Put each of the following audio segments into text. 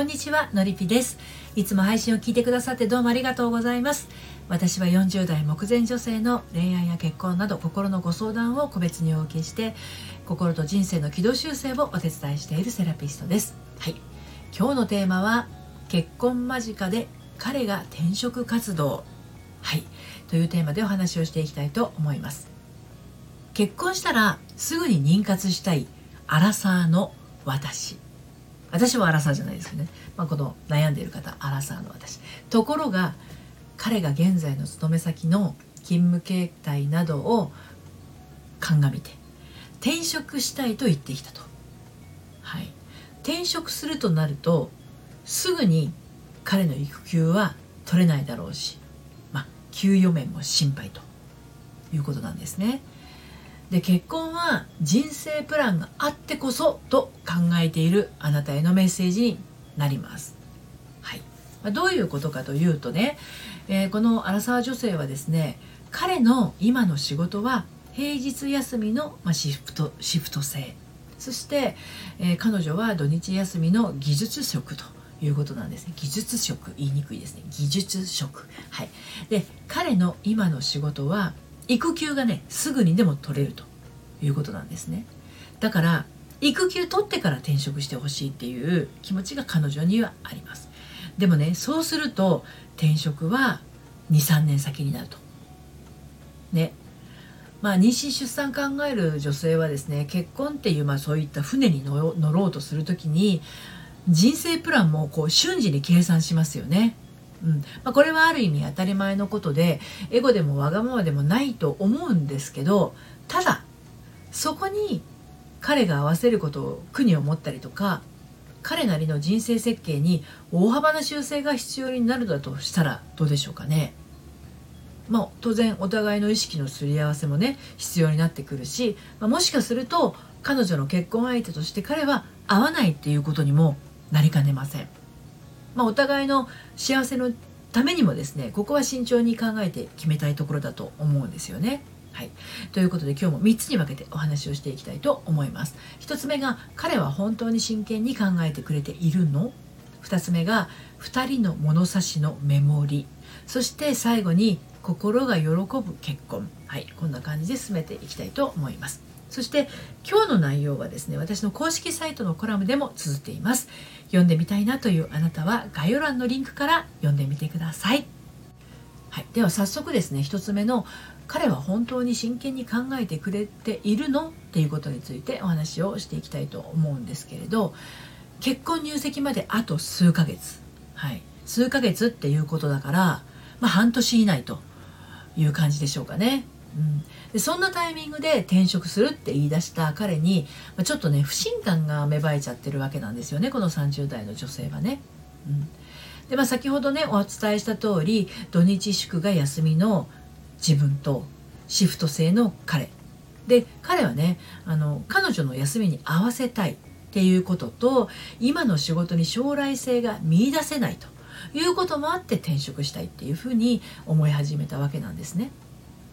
こんにちはのりぴです。いつも配信を聞いてくださってどうもありがとうございます。私は40代目前女性の恋愛や結婚など心のご相談を個別にお受けして心と人生の軌道修正をお手伝いしているセラピストです。はい。今日のテーマは結婚間近で彼が転職活動。はい。というテーマでお話をしていきたいと思います。結婚したらすぐに妊活したいアラサーの私。私はアラサーじゃないですよね、まあ、この悩んでいる方アラサーの私。ところが彼が現在の勤め先の勤務形態などを鑑みて転職したいと言ってきたと、はい、転職するとなるとすぐに彼の育休は取れないだろうし、まあ、給与面も心配ということなんですね。で結婚は人生プランがあってこそと考えているあなたへのメッセージになります。はい。ま、どういうことかというとね、えー、このアラサー女性はですね彼の今の仕事は平日休みの、ま、シフトシフト制。そして、えー、彼女は土日休みの技術職ということなんですね。技術職言いにくいですね。技術職。はい。で彼の今の仕事は育休がねすぐにでも取れるということなんですね。だから育休取ってから転職してほしいっていう気持ちが彼女にはあります。でもねそうすると転職は23年先になると。ね。まあ妊娠出産考える女性はですね結婚っていうまあそういった船に乗ろうとする時に人生プランもこう瞬時に計算しますよね。うんまあ、これはある意味当たり前のことでエゴでもわがままでもないと思うんですけどただそこに彼が合わせることを苦に思ったりとか彼なりの人生設計に大幅な修正が必要になるだとしたらどうでしょうかね。まあ、当然お互いの意識のすり合わせもね必要になってくるし、まあ、もしかすると彼女の結婚相手として彼は合わないっていうことにもなりかねません。まあ、お互いの幸せのためにもですねここは慎重に考えて決めたいところだと思うんですよね。はい、ということで今日も3つに分けてお話をしていきたいと思います。1つ目が彼は本当に真剣に考えてくれているの？2つ目が2人の物差しのメモリそして最後に心が喜ぶ結婚はいこんな感じで進めていきたいと思います。そして今日の内容はですね私の公式サイトのコラムでも綴っています。読んでみたいなというあなたは概要欄のリンクから読んでみてください。はい、では早速ですね1つ目の彼は本当に真剣に考えてくれているのっていうことについてお話をしていきたいと思うんですけれど結婚入籍まであと数ヶ月、はい、数ヶ月っていうことだから、まあ、半年以内という感じでしょうかね。うん、でそんなタイミングで転職するって言い出した彼に、ま、ちょっとね不信感が芽生えちゃってるわけなんですよねこの30代の女性はね。うんでまあ、先ほどねお伝えした通り土日祝が休みの自分とシフト制の彼で彼はねあの彼女の休みに合わせたいっていうことと今の仕事に将来性が見いだせないということもあって転職したいっていうふうに思い始めたわけなんですね。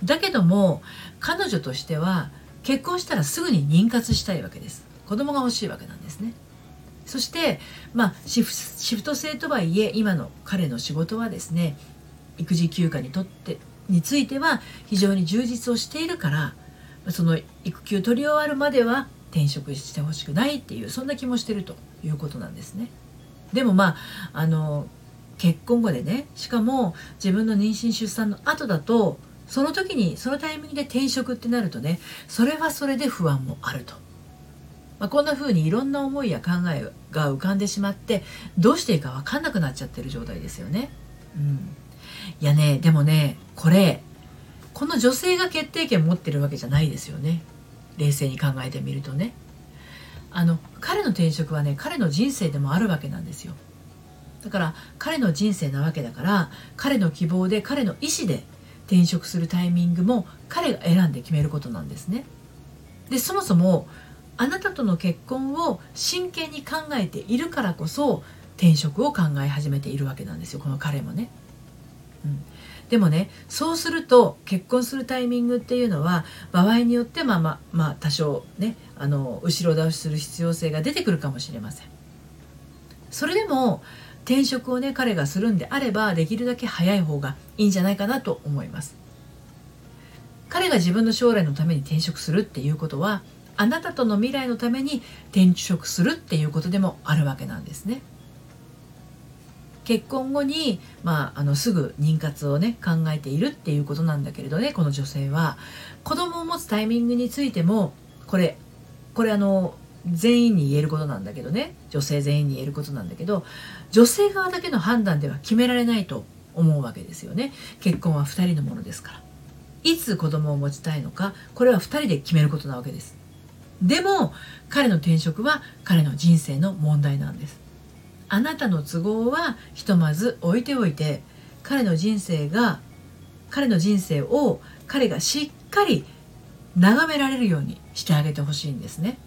だけども彼女としては結婚したらすぐに妊活したいわけです子供が欲しいわけなんですねそしてまあシフシフト制とはいえ今の彼の仕事はですね育児休暇にとってについては非常に充実をしているからその育休取り終わるまでは転職してほしくないっていうそんな気もしてるということなんですね。でもまああの結婚後でねしかも自分の妊娠出産の後だとその時にそのタイミングで転職ってなるとねそれはそれで不安もあると、まあ、こんな風にいろんな思いや考えが浮かんでしまってどうしていいか分かんなくなっちゃってる状態ですよね。うん、いやねでもねこれこの女性が決定権持ってるわけじゃないですよね冷静に考えてみるとね。あの彼の転職はね彼の人生でもあるわけなんですよ。だから彼の人生なわけだから彼の希望で彼の意思で転職するタイミングも彼が選んで決めることなんですね。でそもそもあなたとの結婚を真剣に考えているからこそ転職を考え始めているわけなんですよこの彼もね。うん、でもねそうすると結婚するタイミングっていうのは場合によってまあまあまあ多少ねあの後ろ倒しする必要性が出てくるかもしれません。それでも転職をね彼がするんであればできるだけ早い方がいいんじゃないかなと思います。彼が自分の将来のために転職するっていうことはあなたとの未来のために転職するっていうことでもあるわけなんですね。結婚後に、まあ、あのすぐ妊活をね考えているっていうことなんだけれどねこの女性は。子供を持つタイミングについてもこれこれあの全員に言えることなんだけどね。女性全員に言えることなんだけど女性側だけの判断では決められないと思うわけですよね。結婚は2人のものですから。いつ子供を持ちたいのかこれは2人で決めることなわけです。でも彼の転職は彼の人生の問題なんです。あなたの都合はひとまず置いておいて彼の人生が彼の人生を彼がしっかり眺められるようにしてあげてほしいんですね。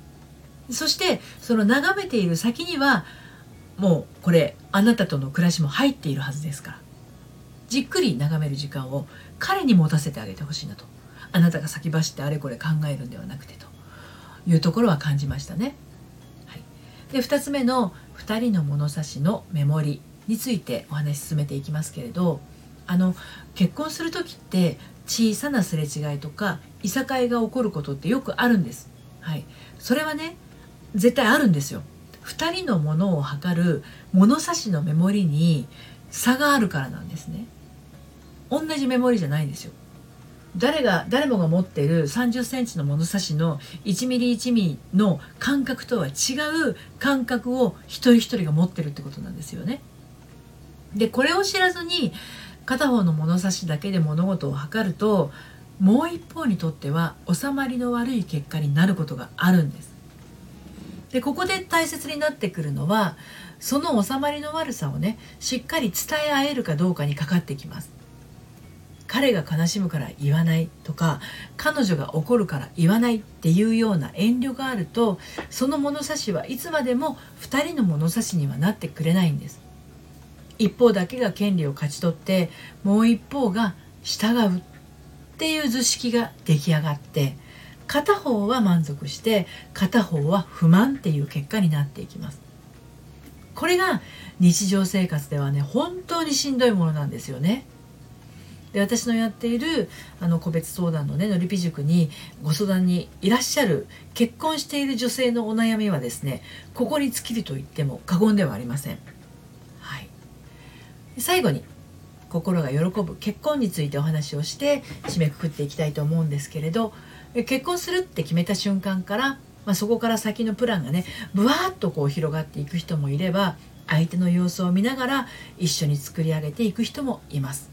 そしてその眺めている先にはもうこれあなたとの暮らしも入っているはずですから。じっくり眺める時間を彼に持たせてあげてほしいなと。あなたが先走ってあれこれ考えるんではなくてと。いうところは感じましたね。はい、で2つ目の2人の物差しのメモリについてお話し進めていきますけれどあの結婚する時って小さなすれ違いとかいさかいが起こることってよくあるんです。はい、それはね絶対あるんですよ。2人のものを測る物差しのメモリに差があるからなんですね。同じメモリじゃないんですよ。誰が誰もが持っている30センチの物差しの1ミリ1ミリの感覚とは違う感覚を一人一人が持ってるってことなんですよね。でこれを知らずに片方の物差しだけで物事を測るともう一方にとっては収まりの悪い結果になることがあるんです。でここで大切になってくるのはその収まりの悪さをねしっかり伝え合えるかどうかにかかってきます。彼が悲しむから言わないとか彼女が怒るから言わないっていうような遠慮があるとその物差しはいつまでも2人の物差しにはなってくれないんです一方だけが権利を勝ち取ってもう一方が従うっていう図式が出来上がって片方は満足して片方は不満っていう結果になっていきます。これが日常生活ではね本当にしんどいものなんですよね。で私のやっているあの個別相談のねのりぴ塾にご相談にいらっしゃる結婚している女性のお悩みはですねここに尽きると言っても過言ではありません。はい、最後に心が喜ぶ結婚についてお話をして締めくくっていきたいと思うんですけれど結婚するって決めた瞬間から、まあ、そこから先のプランがねぶわっとこう広がっていく人もいれば相手の様子を見ながら一緒に作り上げていく人もいます。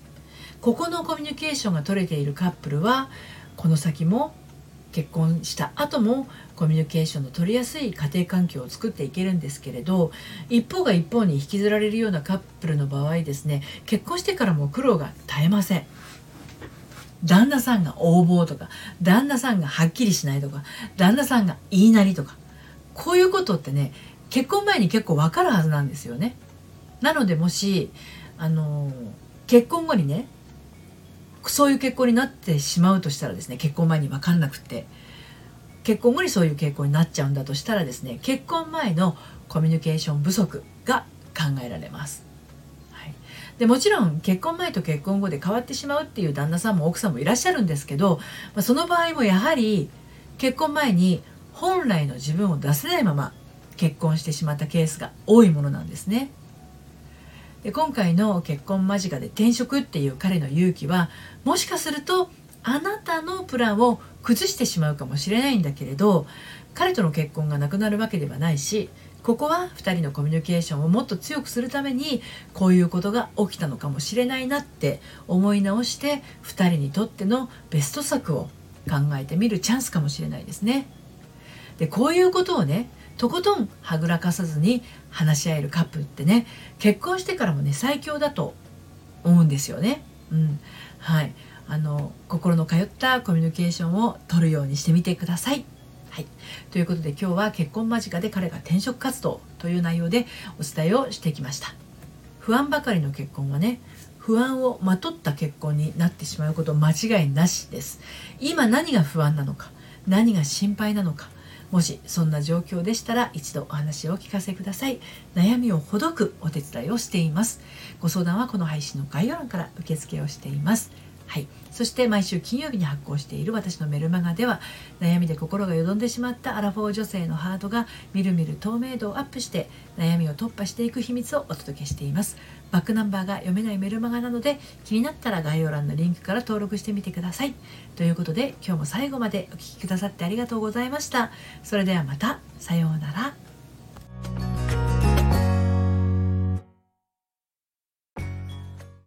ここのコミュニケーションが取れているカップルはこの先も結婚した後もコミュニケーションの取りやすい家庭環境を作っていけるんですけれど一方が一方に引きずられるようなカップルの場合ですね結婚してからも苦労が絶えません旦那さんが横暴とか旦那さんがはっきりしないとか旦那さんが言いなりとかこういうことってね結婚前に結構わかるはずなんですよねなのでもしあの結婚後にねそういう結婚になってしまうとしたらですね結婚前に分かんなくって結婚後にそういう傾向になっちゃうんだとしたらですね結婚前のコミュニケーション不足が考えられます。でもちろん結婚前と結婚後で変わってしまうっていう旦那さんも奥さんもいらっしゃるんですけど、まあ、その場合もやはり結婚前に本来の自分を出せないまま結婚してしまったケースが多いものなんですね。で今回の結婚間近で転職っていう彼の勇気はもしかするとあなたのプランを崩してしまうかもしれないんだけれど彼との結婚がなくなるわけではないしここは2人のコミュニケーションをもっと強くするためにこういうことが起きたのかもしれないなって思い直して2人にとってのベスト策を考えてみるチャンスかもしれないですね。でこういうことをねとことんはぐらかさずに話し合えるカップルってね結婚してからもね最強だと思うんですよね。うん、はいあの心の通ったコミュニケーションを取るようにしてみてください。はい、ということで今日は結婚間近で彼が転職活動という内容でお伝えをしてきました。不安ばかりの結婚はね不安をまとった結婚になってしまうこと間違いなしです。今何が不安なのか何が心配なのかもしそんな状況でしたら一度お話を聞かせください悩みをほどくお手伝いをしていますご相談はこの配信の概要欄から受付をしていますはい、そして毎週金曜日に発行している私のメルマガでは悩みで心がよどんでしまったアラフォー女性のハートがみるみる透明度をアップして悩みを突破していく秘密をお届けしています。バックナンバーが読めないメルマガなので気になったら概要欄のリンクから登録してみてください。ということで今日も最後までお聴きくださってありがとうございました。それではまた。さようなら。